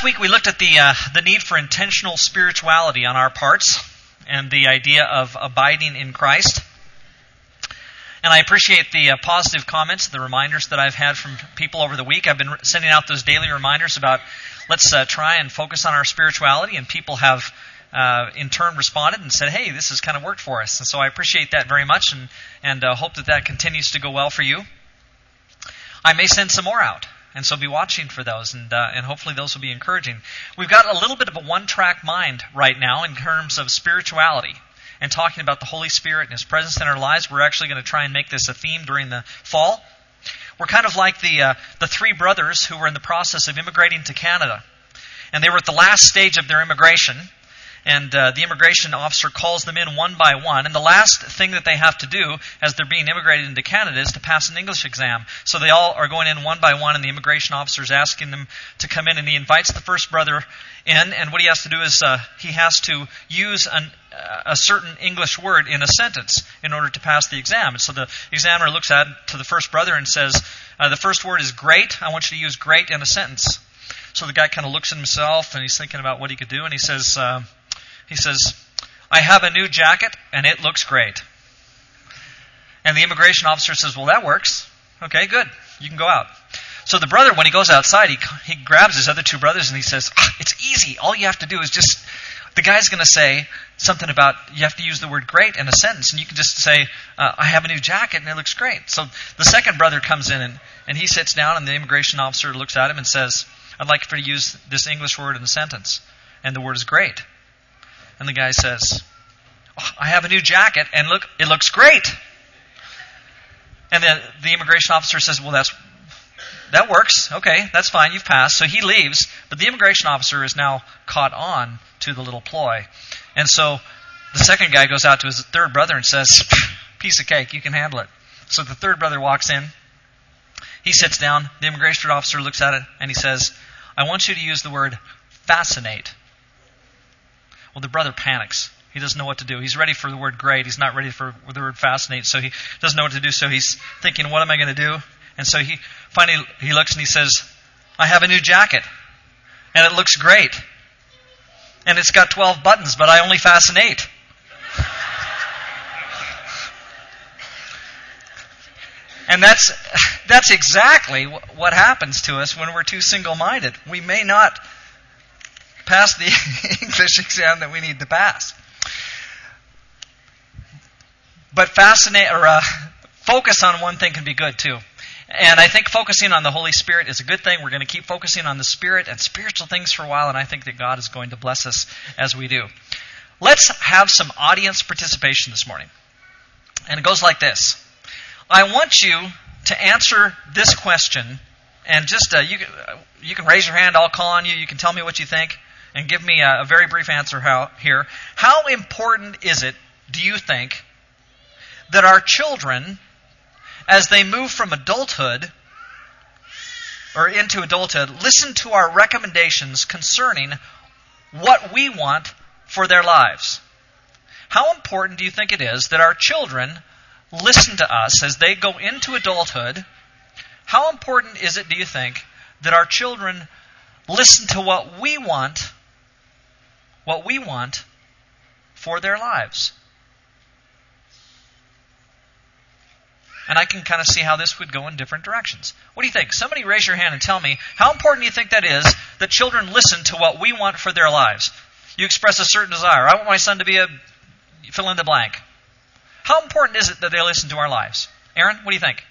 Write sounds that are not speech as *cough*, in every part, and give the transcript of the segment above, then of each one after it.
last week we looked at the, uh, the need for intentional spirituality on our parts and the idea of abiding in Christ. And I appreciate the uh, positive comments, the reminders that I've had from people over the week. I've been sending out those daily reminders about let's uh, try and focus on our spirituality, and people have uh, in turn responded and said, "Hey, this has kind of worked for us." And so I appreciate that very much, and and uh, hope that that continues to go well for you. I may send some more out. And so be watching for those, and, uh, and hopefully those will be encouraging. We've got a little bit of a one track mind right now in terms of spirituality and talking about the Holy Spirit and His presence in our lives. We're actually going to try and make this a theme during the fall. We're kind of like the, uh, the three brothers who were in the process of immigrating to Canada. And they were at the last stage of their immigration and uh, the immigration officer calls them in one by one. And the last thing that they have to do as they're being immigrated into Canada is to pass an English exam. So they all are going in one by one, and the immigration officer is asking them to come in, and he invites the first brother in. And what he has to do is uh, he has to use an, a certain English word in a sentence in order to pass the exam. And so the examiner looks at to the first brother and says, uh, "The first word is great. I want you to use great in a sentence." So the guy kind of looks at himself and he's thinking about what he could do, and he says. Uh, he says, I have a new jacket and it looks great. And the immigration officer says, Well, that works. Okay, good. You can go out. So the brother, when he goes outside, he, he grabs his other two brothers and he says, ah, It's easy. All you have to do is just, the guy's going to say something about, you have to use the word great in a sentence. And you can just say, uh, I have a new jacket and it looks great. So the second brother comes in and, and he sits down and the immigration officer looks at him and says, I'd like for you to use this English word in a sentence. And the word is great. And the guy says, oh, I have a new jacket, and look, it looks great. And then the immigration officer says, Well, that's that works. Okay, that's fine. You've passed. So he leaves, but the immigration officer is now caught on to the little ploy. And so the second guy goes out to his third brother and says, Piece of cake, you can handle it. So the third brother walks in. He sits down. The immigration officer looks at it and he says, I want you to use the word fascinate. Well, the brother panics. He doesn't know what to do. He's ready for the word great. He's not ready for the word fascinate. So he doesn't know what to do. So he's thinking, what am I going to do? And so he finally he looks and he says, I have a new jacket. And it looks great. And it's got 12 buttons, but I only fascinate. And that's, that's exactly what happens to us when we're too single minded. We may not pass the *laughs* English exam that we need to pass. But fascinate or uh, focus on one thing can be good too. And I think focusing on the Holy Spirit is a good thing. We're going to keep focusing on the Spirit and spiritual things for a while, and I think that God is going to bless us as we do. Let's have some audience participation this morning. And it goes like this I want you to answer this question, and just uh, you, you can raise your hand, I'll call on you, you can tell me what you think and give me a, a very brief answer how, here. How important is it, do you think, that our children, as they move from adulthood or into adulthood, listen to our recommendations concerning what we want for their lives? How important do you think it is that our children listen to us as they go into adulthood? How important is it, do you think, that our children listen to what we want what we want for their lives. And I can kind of see how this would go in different directions. What do you think? Somebody raise your hand and tell me how important do you think that is that children listen to what we want for their lives? You express a certain desire. I want my son to be a fill in the blank. How important is it that they listen to our lives? Aaron, what do you think?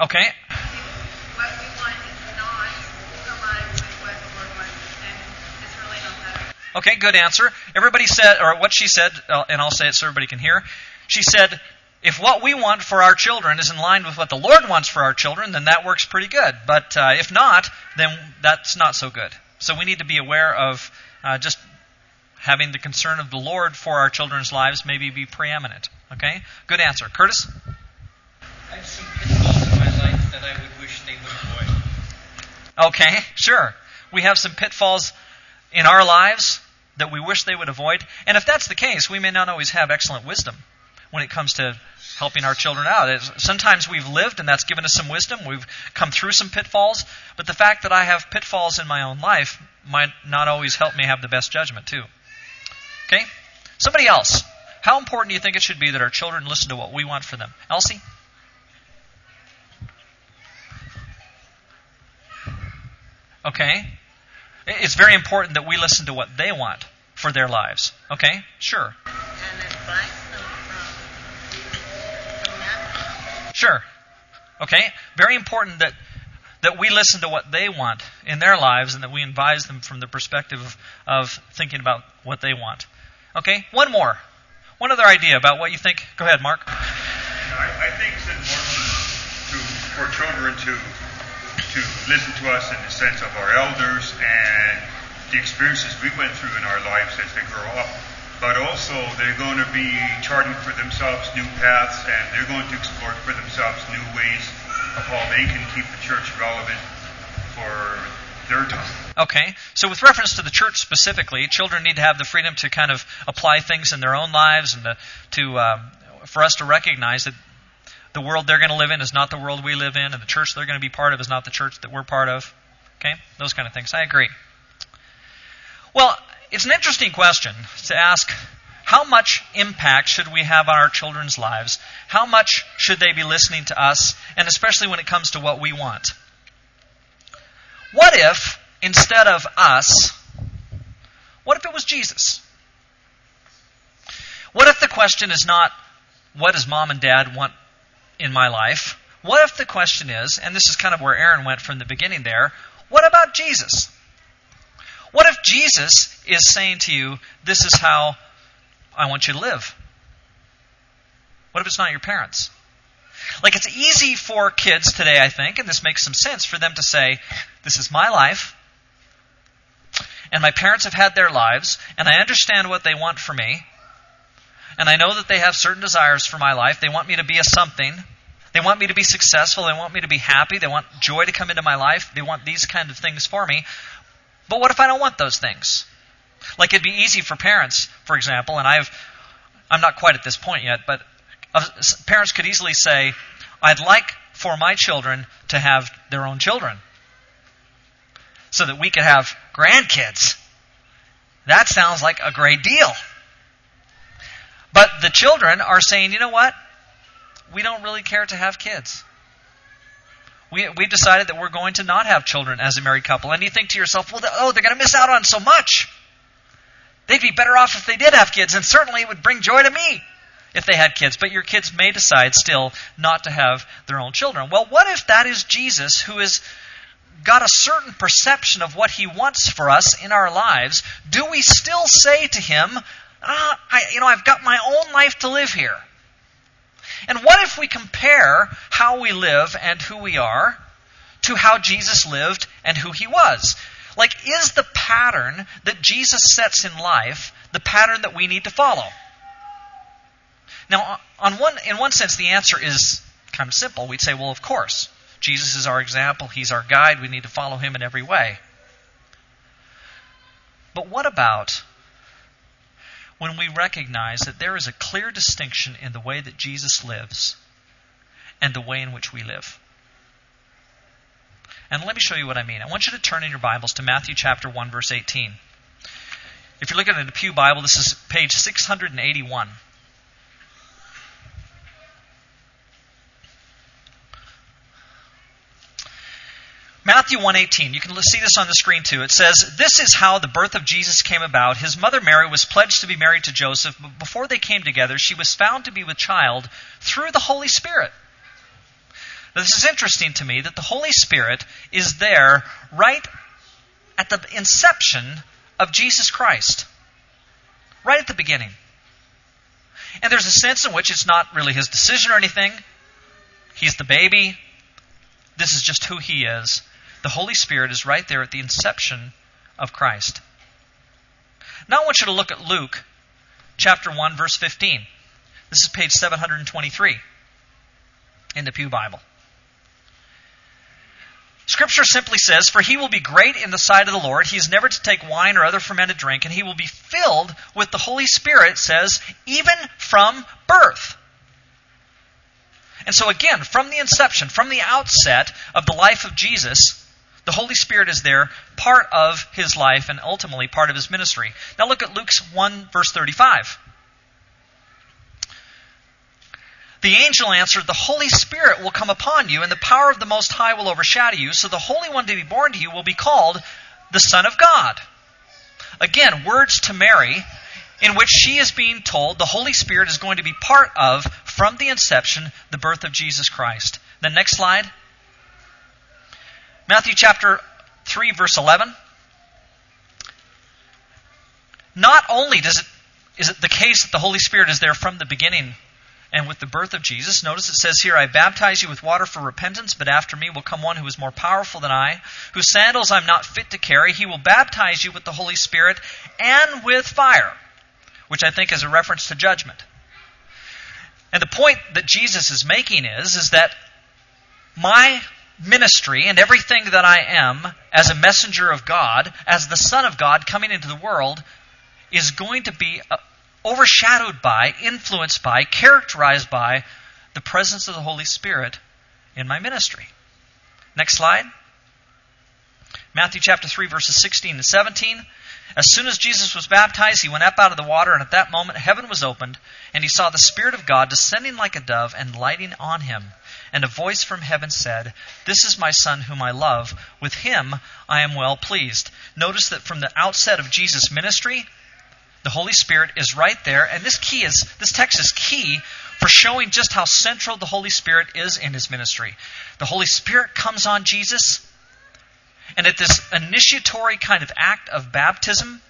Okay. Okay, good answer. Everybody said, or what she said, uh, and I'll say it so everybody can hear. She said, if what we want for our children is in line with what the Lord wants for our children, then that works pretty good. But uh, if not, then that's not so good. So we need to be aware of uh, just having the concern of the Lord for our children's lives maybe be preeminent. Okay? Good answer. Curtis? I have some pitfalls in my life that I would wish they would avoid. Okay, sure. We have some pitfalls in our lives that we wish they would avoid. And if that's the case, we may not always have excellent wisdom. when it comes to helping our children out. Sometimes we've lived and that's given us some wisdom. We've come through some pitfalls, but the fact that I have pitfalls in my own life might not always help me have the best judgment, too. Okay? Somebody else. How important do you think it should be that our children listen to what we want for them? Elsie? Okay? It's very important that we listen to what they want for their lives. Okay? Sure. Sure. Okay? Very important that that we listen to what they want in their lives and that we advise them from the perspective of, thinking about what they want. Okay? One more. One other idea about what you think. Go ahead, Mark. I, I think it's important to, for children to to listen to us in the sense of our elders and the experiences we went through in our lives as they grow up. But also, they're going to be charting for themselves new paths and they're going to explore for themselves new ways of how they can keep the church relevant for their time. Okay, so with reference to the church specifically, children need to have the freedom to kind of apply things in their own lives and to, to uh, for us to recognize that the world they're going to live in is not the world we live in, and the church they're going to be part of is not the church that we're part of. Okay? Those kind of things. I agree. Well, it's an interesting question to ask how much impact should we have on our children's lives? How much should they be listening to us? And especially when it comes to what we want. What if, instead of us, what if it was Jesus? What if the question is not, what does mom and dad want in my life? What if the question is, and this is kind of where Aaron went from the beginning there, what about Jesus? What if Jesus is saying to you, this is how I want you to live? What if it's not your parents? Like, it's easy for kids today, I think, and this makes some sense for them to say, This is my life, and my parents have had their lives, and I understand what they want for me, and I know that they have certain desires for my life. They want me to be a something. They want me to be successful. They want me to be happy. They want joy to come into my life. They want these kind of things for me. But what if I don't want those things? Like it'd be easy for parents, for example, and I've I'm not quite at this point yet, but uh, parents could easily say, "I'd like for my children to have their own children, so that we could have grandkids." That sounds like a great deal. But the children are saying, you know what? We don't really care to have kids. We, we've decided that we're going to not have children as a married couple. And you think to yourself, well, oh, they're going to miss out on so much. They'd be better off if they did have kids, and certainly it would bring joy to me if they had kids. But your kids may decide still not to have their own children. Well, what if that is Jesus who has got a certain perception of what he wants for us in our lives? Do we still say to him, ah, I, you know, I've got my own life to live here. And what if we compare how we live and who we are to how Jesus lived and who he was? Like, is the pattern that Jesus sets in life the pattern that we need to follow? Now, on one, in one sense, the answer is kind of simple. We'd say, well, of course. Jesus is our example, he's our guide, we need to follow him in every way. But what about when we recognize that there is a clear distinction in the way that Jesus lives and the way in which we live. And let me show you what I mean. I want you to turn in your Bibles to Matthew chapter 1 verse 18. If you're looking at a Pew Bible, this is page 681. Matthew 1:18. You can see this on the screen too. It says, "This is how the birth of Jesus came about. His mother Mary was pledged to be married to Joseph, but before they came together, she was found to be with child through the Holy Spirit." Now, this is interesting to me that the Holy Spirit is there right at the inception of Jesus Christ. Right at the beginning. And there's a sense in which it's not really his decision or anything. He's the baby. This is just who he is. The Holy Spirit is right there at the inception of Christ. Now I want you to look at Luke chapter 1 verse 15. This is page 723 in the Pew Bible. Scripture simply says, For he will be great in the sight of the Lord. He is never to take wine or other fermented drink, and he will be filled with the Holy Spirit, says, even from birth. And so, again, from the inception, from the outset of the life of Jesus, the Holy Spirit is there, part of his life, and ultimately part of his ministry. Now, look at Luke's 1, verse 35. The angel answered, The Holy Spirit will come upon you, and the power of the Most High will overshadow you. So the Holy One to be born to you will be called the Son of God. Again, words to Mary in which she is being told the Holy Spirit is going to be part of, from the inception, the birth of Jesus Christ. The next slide. Matthew chapter 3, verse 11. Not only does it, is it the case that the Holy Spirit is there from the beginning and with the birth of Jesus. Notice it says here, I baptize you with water for repentance, but after me will come one who is more powerful than I, whose sandals I'm not fit to carry. He will baptize you with the Holy Spirit and with fire, which I think is a reference to judgment. And the point that Jesus is making is, is that my ministry and everything that I am as a messenger of God, as the Son of God coming into the world, is going to be uh, overshadowed by, influenced by, characterized by the presence of the Holy Spirit in my ministry. Next slide. Matthew chapter 3, verses 16 and 17. As soon as Jesus was baptized, he went up out of the water, and at that moment heaven was opened, and he saw the Spirit of God descending like a dove and lighting on him. And a voice from heaven said, This is my Son whom I love. With him I am well pleased. Notice that from the outset of Jesus' ministry, the Holy Spirit is right there, and this key is this text is key for showing just how central the Holy Spirit is in his ministry. The Holy Spirit comes on Jesus, and at this initiatory kind of act of baptism,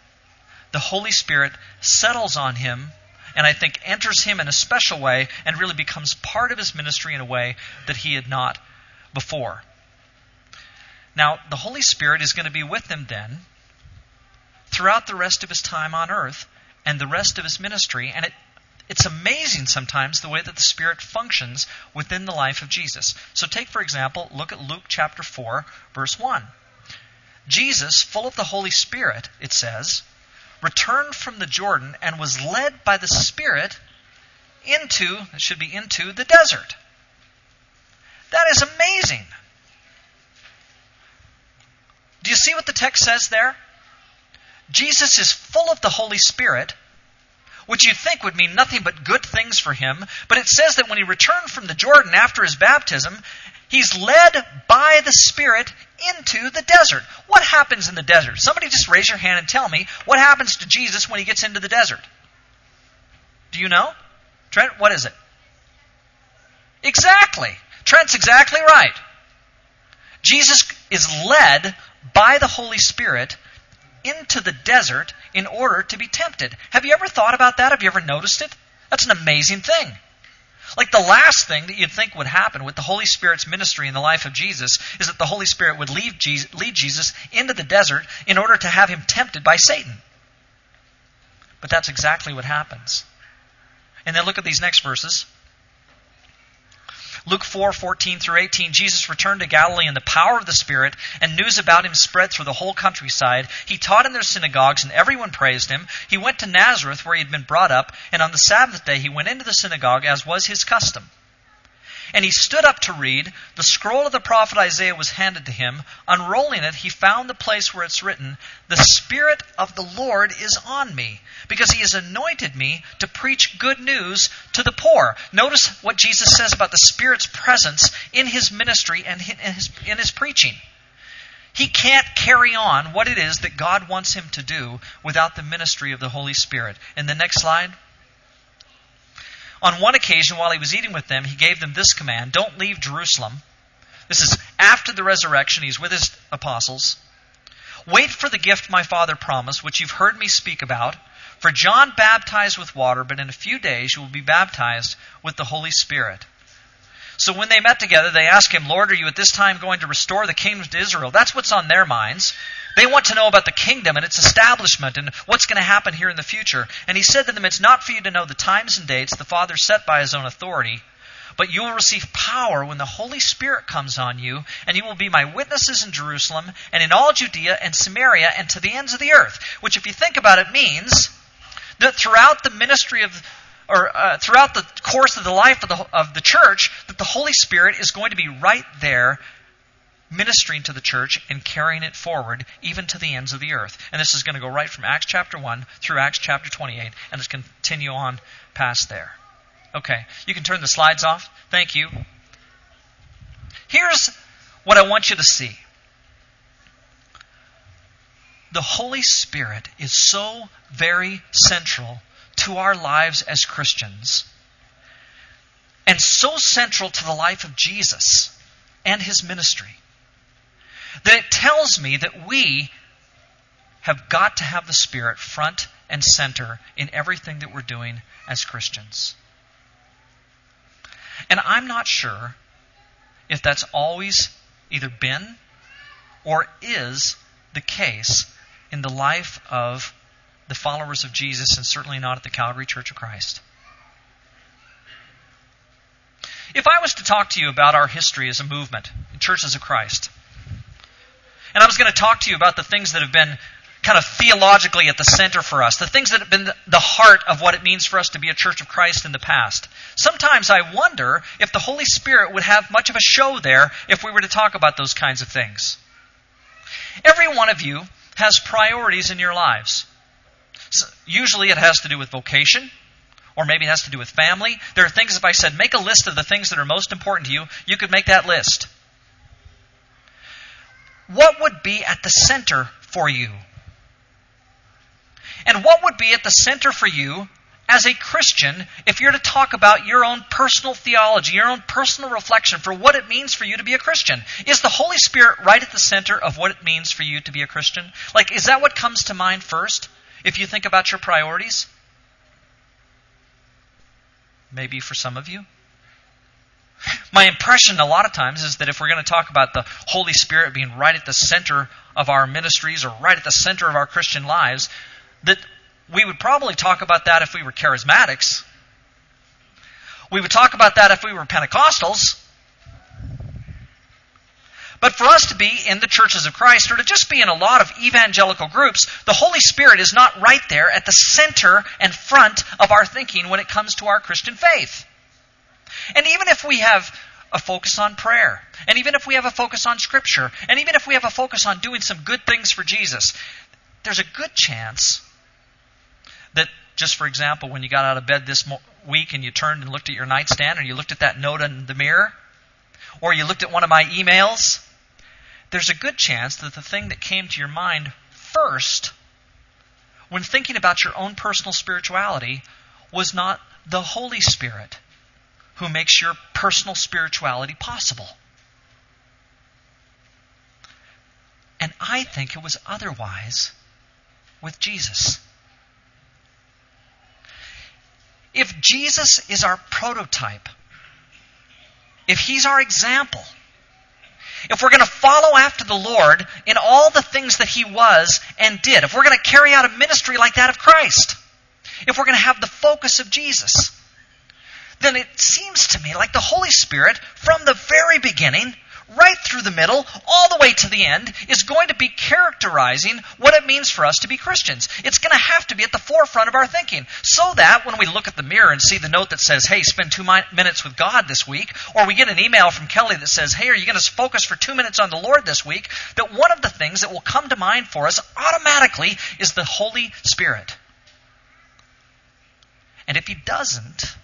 the Holy Spirit settles on him and I think enters him in a special way and really becomes part of his ministry in a way that he had not before. Now, the Holy Spirit is going to be with him then throughout the rest of his time on earth and the rest of his ministry. And it, it's amazing sometimes the way that the Spirit functions within the life of Jesus. So, take, for example, look at Luke chapter 4, verse 1. Jesus, full of the Holy Spirit, it says, returned from the Jordan and was led by the Spirit into, it should be into, the desert. That is amazing. Do you see what the text says there? Jesus is full of the Holy Spirit, which you'd think would mean nothing but good things for him. But it says that when he returned from the Jordan after his baptism, he's led by the Spirit into the desert. What happens in the desert? Somebody just raise your hand and tell me what happens to Jesus when he gets into the desert. Do you know? Trent, what is it? Exactly. Trent's exactly right. Jesus is led by the Holy Spirit into the desert in order to be tempted. Have you ever thought about that? Have you ever noticed it? That's an amazing thing. Like the last thing that you'd think would happen with the Holy Spirit's ministry in the life of Jesus is that the Holy Spirit would lead Jesus, into the desert in order to have him tempted by Satan. But that's exactly what happens. And then look at these next verses. Luke 4 14 through 18, Jesus returned to Galilee in the power of the Spirit, and news about him spread through the whole countryside. He taught in their synagogues, and everyone praised him. He went to Nazareth, where he had been brought up, and on the Sabbath day he went into the synagogue, as was his custom. And he stood up to read. The scroll of the prophet Isaiah was handed to him. Unrolling it, he found the place where it's written, The Spirit of the Lord is on me, because he has anointed me to preach good news to the poor. Notice what Jesus says about the Spirit's presence in his ministry and in his, in his preaching. He can't carry on what it is that God wants him to do without the ministry of the Holy Spirit. In the next slide. On one occasion, while he was eating with them, he gave them this command Don't leave Jerusalem. This is after the resurrection. He's with his apostles. Wait for the gift my Father promised, which you've heard me speak about. For John baptized with water, but in a few days you will be baptized with the Holy Spirit. So when they met together, they asked him, Lord, are you at this time going to restore the kingdom to Israel? That's what's on their minds. They want to know about the kingdom and its establishment and what's going to happen here in the future. And he said to them, It's not for you to know the times and dates the Father set by his own authority, but you will receive power when the Holy Spirit comes on you, and you will be my witnesses in Jerusalem and in all Judea and Samaria and to the ends of the earth. Which, if you think about it, means that throughout the ministry of or uh, throughout the course of the life of the, of the church, that the Holy Spirit is going to be right there ministering to the church and carrying it forward even to the ends of the earth. And this is going to go right from Acts chapter 1 through Acts chapter 28 and it's continue on past there. Okay, you can turn the slides off. Thank you. Here's what I want you to see. The Holy Spirit is so very central to our lives as Christians and so central to the life of Jesus and his ministry that it tells me that we have got to have the Spirit front and center in everything that we're doing as Christians. And I'm not sure if that's always either been or is the case in the life of the followers of Jesus and certainly not at the Calvary Church of Christ. If I was to talk to you about our history as a movement, Churches of Christ, and I was going to talk to you about the things that have been kind of theologically at the center for us, the things that have been the heart of what it means for us to be a church of Christ in the past. Sometimes I wonder if the Holy Spirit would have much of a show there if we were to talk about those kinds of things. Every one of you has priorities in your lives. So usually it has to do with vocation, or maybe it has to do with family. There are things, if I said, make a list of the things that are most important to you, you could make that list what would be at the center for you? And what would be at the center for you as a Christian if you're to talk about your own personal theology, your own personal reflection for what it means for you to be a Christian? Is the Holy Spirit right at the center of what it means for you to be a Christian? Like, is that what comes to mind first if you think about your priorities? Maybe for some of you. My impression a lot of times is that if we're going to talk about the Holy Spirit being right at the center of our ministries or right at the center of our Christian lives, that we would probably talk about that if we were charismatics. We would talk about that if we were Pentecostals. But for us to be in the churches of Christ, or to just be in a lot of evangelical groups, the Holy Spirit is not right there at the center and front of our thinking when it comes to our Christian faith. And even if we have a focus on prayer, and even if we have a focus on Scripture, and even if we have a focus on doing some good things for Jesus, there's a good chance that, just for example, when you got out of bed this week and you turned and looked at your nightstand, or you looked at that note in the mirror, or you looked at one of my emails, there's a good chance that the thing that came to your mind first, when thinking about your own personal spirituality, was not the Holy Spirit who makes your personal spirituality possible. And I think it was otherwise with Jesus. If Jesus is our prototype, if he's our example, if we're going to follow after the Lord in all the things that he was and did, if we're going to carry out a ministry like that of Christ, if we're going to have the focus of Jesus, then it seems to me like the Holy Spirit, from the very beginning, right through the middle, all the way to the end, is going to be characterizing what it means for us to be Christians. It's going to have to be at the forefront of our thinking. So that when we look at the mirror and see the note that says, hey, spend two minutes with God this week, or we get an email from Kelly that says, hey, are you going to focus for two minutes on the Lord this week? That one of the things that will come to mind for us automatically is the Holy Spirit. And if He doesn't,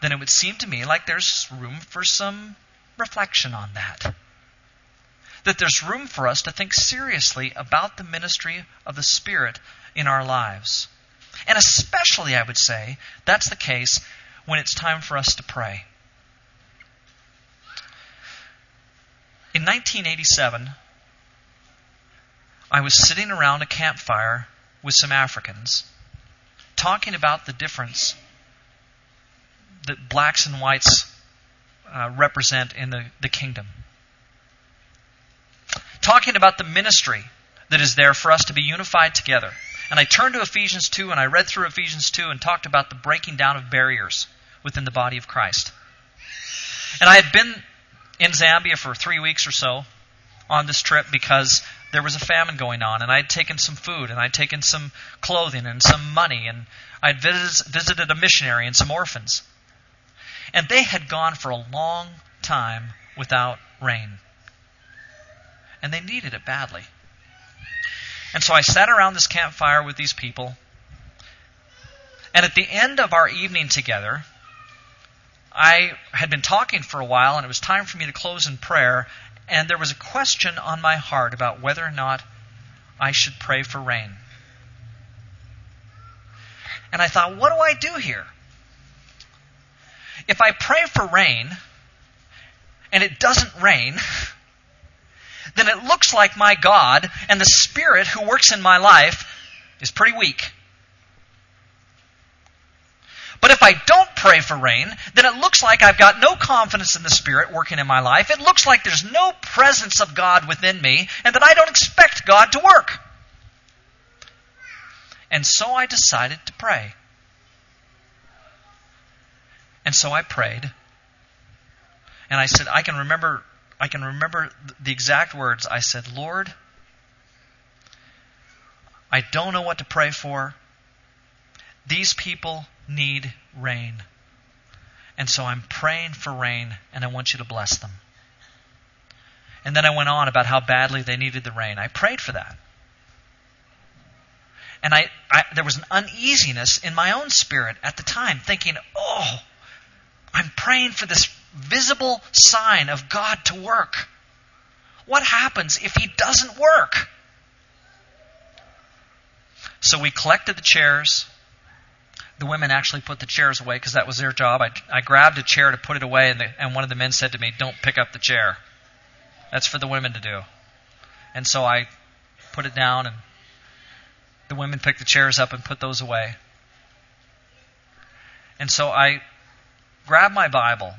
then it would seem to me like there's room for some reflection on that. That there's room for us to think seriously about the ministry of the Spirit in our lives. And especially, I would say, that's the case when it's time for us to pray. In 1987, I was sitting around a campfire with some Africans talking about the difference that blacks and whites uh, represent in the, the kingdom. Talking about the ministry that is there for us to be unified together. And I turned to Ephesians 2 and I read through Ephesians 2 and talked about the breaking down of barriers within the body of Christ. And I had been in Zambia for three weeks or so on this trip because there was a famine going on, and I had taken some food, and I'd taken some clothing, and some money, and I had vis- visited a missionary and some orphans. And they had gone for a long time without rain. And they needed it badly. And so I sat around this campfire with these people. And at the end of our evening together, I had been talking for a while, and it was time for me to close in prayer. And there was a question on my heart about whether or not I should pray for rain. And I thought, what do I do here? If I pray for rain and it doesn't rain, then it looks like my God and the Spirit who works in my life is pretty weak. But if I don't pray for rain, then it looks like I've got no confidence in the Spirit working in my life. It looks like there's no presence of God within me and that I don't expect God to work. And so I decided to pray. And so I prayed. And I said, I can remember I can remember the exact words. I said, Lord, I don't know what to pray for. These people need rain. And so I'm praying for rain, and I want you to bless them. And then I went on about how badly they needed the rain. I prayed for that. And I, I, there was an uneasiness in my own spirit at the time, thinking, oh, I'm praying for this visible sign of God to work. What happens if He doesn't work? So we collected the chairs. The women actually put the chairs away because that was their job. I, I grabbed a chair to put it away, and, the, and one of the men said to me, Don't pick up the chair. That's for the women to do. And so I put it down, and the women picked the chairs up and put those away. And so I grabbed my Bible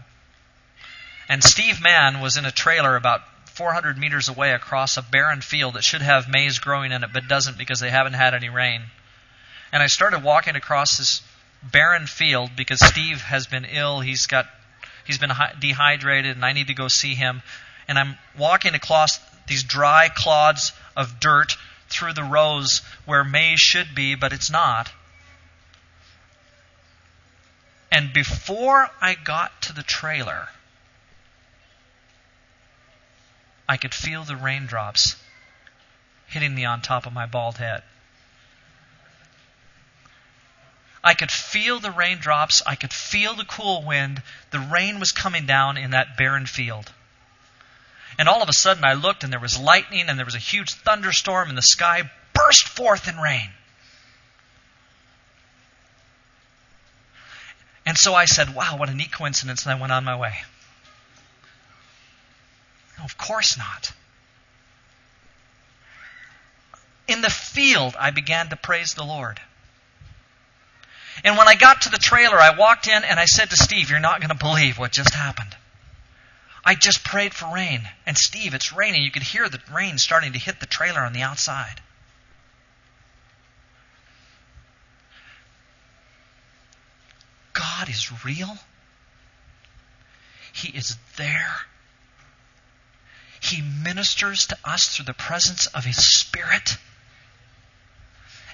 and Steve Mann was in a trailer about 400 meters away across a barren field that should have maize growing in it, but doesn't because they haven't had any rain. And I started walking across this barren field because Steve has been ill. He's got he's been dehydrated, and I need to go see him. And I'm walking across these dry clods of dirt through the rows where maize should be, but it's not. And before I got to the trailer, I could feel the raindrops hitting me on top of my bald head. I could feel the raindrops. I could feel the cool wind. The rain was coming down in that barren field. And all of a sudden, I looked and there was lightning and there was a huge thunderstorm, and the sky burst forth in rain. And so I said, Wow, what a neat coincidence, and I went on my way. No, of course not. In the field, I began to praise the Lord. And when I got to the trailer, I walked in and I said to Steve, You're not going to believe what just happened. I just prayed for rain. And Steve, it's raining. You could hear the rain starting to hit the trailer on the outside. God is real. He is there. He ministers to us through the presence of His Spirit.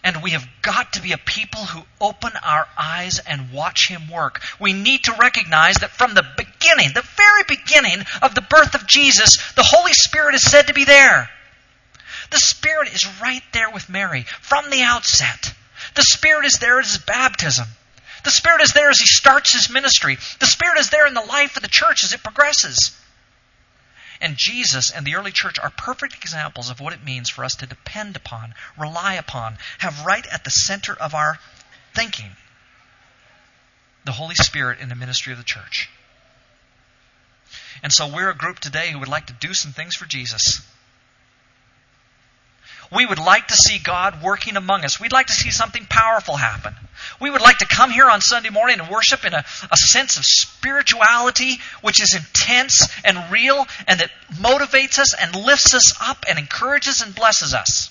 And we have got to be a people who open our eyes and watch Him work. We need to recognize that from the beginning, the very beginning of the birth of Jesus, the Holy Spirit is said to be there. The Spirit is right there with Mary from the outset. The Spirit is there at His baptism. The Spirit is there as He starts His ministry. The Spirit is there in the life of the church as it progresses. And Jesus and the early church are perfect examples of what it means for us to depend upon, rely upon, have right at the center of our thinking the Holy Spirit in the ministry of the church. And so we're a group today who would like to do some things for Jesus. We would like to see God working among us. We'd like to see something powerful happen. We would like to come here on Sunday morning and worship in a, a sense of spirituality which is intense and real and that motivates us and lifts us up and encourages and blesses us.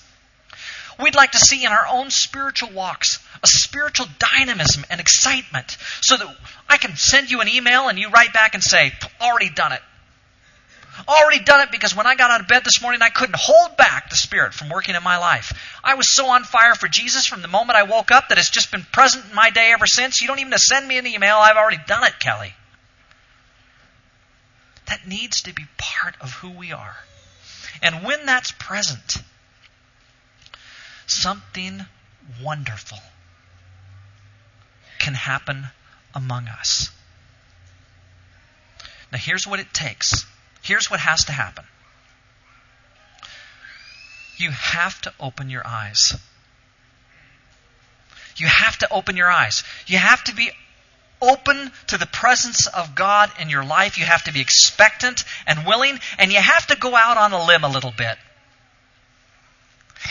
We'd like to see in our own spiritual walks a spiritual dynamism and excitement so that I can send you an email and you write back and say, already done it. Already done it because when I got out of bed this morning, I couldn't hold back the Spirit from working in my life. I was so on fire for Jesus from the moment I woke up that it's just been present in my day ever since. You don't even send me an email. I've already done it, Kelly. That needs to be part of who we are. And when that's present, something wonderful can happen among us. Now, here's what it takes. Here's what has to happen. You have to open your eyes. You have to open your eyes. You have to be open to the presence of God in your life. You have to be expectant and willing, and you have to go out on a limb a little bit.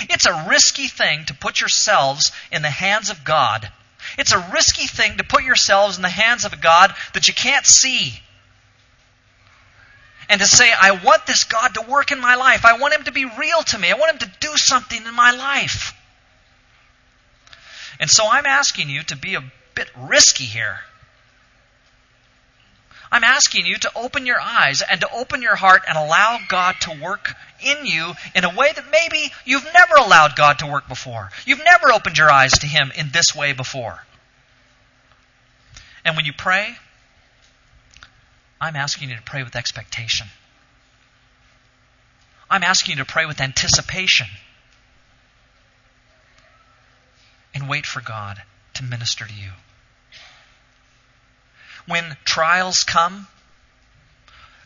It's a risky thing to put yourselves in the hands of God. It's a risky thing to put yourselves in the hands of a God that you can't see. And to say, I want this God to work in my life. I want Him to be real to me. I want Him to do something in my life. And so I'm asking you to be a bit risky here. I'm asking you to open your eyes and to open your heart and allow God to work in you in a way that maybe you've never allowed God to work before. You've never opened your eyes to Him in this way before. And when you pray, I'm asking you to pray with expectation. I'm asking you to pray with anticipation. And wait for God to minister to you when trials come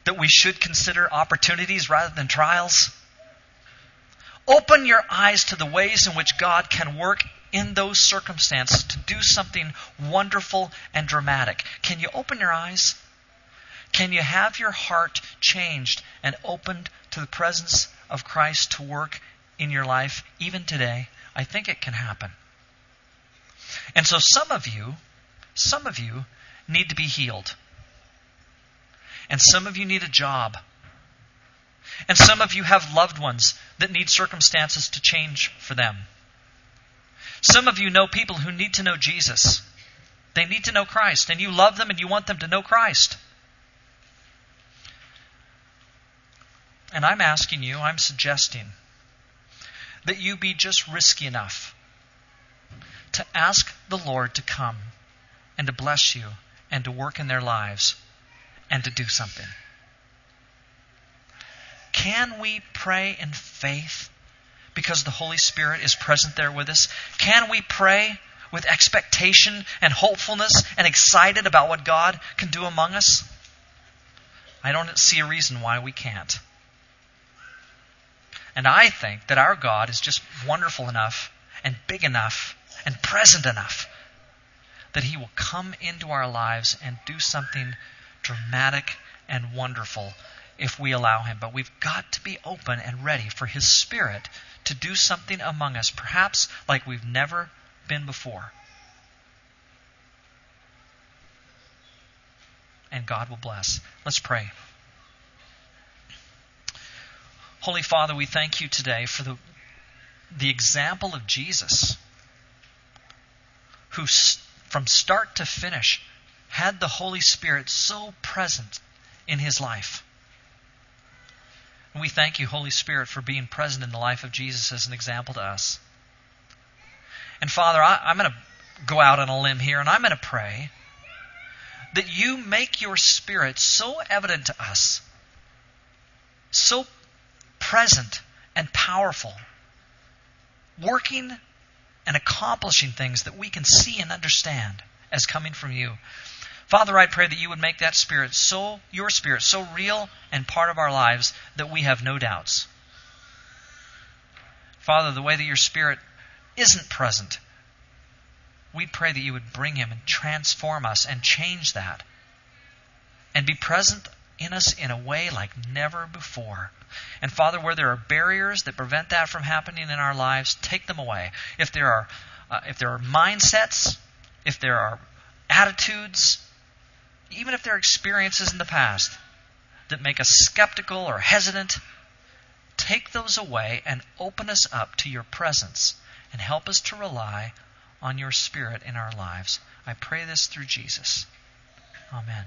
that we should consider opportunities rather than trials? Open your eyes to the ways in which God can work in those circumstances to do something wonderful and dramatic. Can you open your eyes? Can you have your heart changed and opened to the presence of Christ to work in your life even today? I think it can happen. And so some of you, some of you need to be healed. And some of you need a job. And some of you have loved ones that need circumstances to change for them. Some of you know people who need to know Jesus. They need to know Christ, and you love them and you want them to know Christ. And I'm asking you, I'm suggesting that you be just risky enough to ask the Lord to come and to bless you and to work in their lives and to do something. Can we pray in faith because the Holy Spirit is present there with us? Can we pray with expectation and hopefulness and excited about what God can do among us? I don't see a reason why we can't. And I think that our God is just wonderful enough and big enough and present enough that He will come into our lives and do something dramatic and wonderful if we allow Him. But we've got to be open and ready for His Spirit to do something among us, perhaps like we've never been before. And God will bless. Let's pray. Holy Father, we thank you today for the, the example of Jesus who from start to finish, had the Holy Spirit so present in his life. And we thank you, Holy Spirit, for being present in the life of Jesus as an example to us. And Father, I, am going to go out on a limb here and I'm going to pray that you make your Spirit so evident to us, so present and powerful, working and accomplishing things that we can see and understand as coming from you. Father, I pray that you would make that spirit so, your spirit, so real and part of our lives that we have no doubts. Father, the way that your spirit isn't present, we pray that you would bring him and transform us and change that and be present in us in a way like never before. And Father, where there are barriers that prevent that from happening in our lives, take them away. If there are, uh, if there are mindsets, if there are attitudes, even if there are experiences in the past that make us skeptical or hesitant, take those away and open us up to your presence and help us to rely on your Spirit in our lives. I pray this through Jesus. Amen.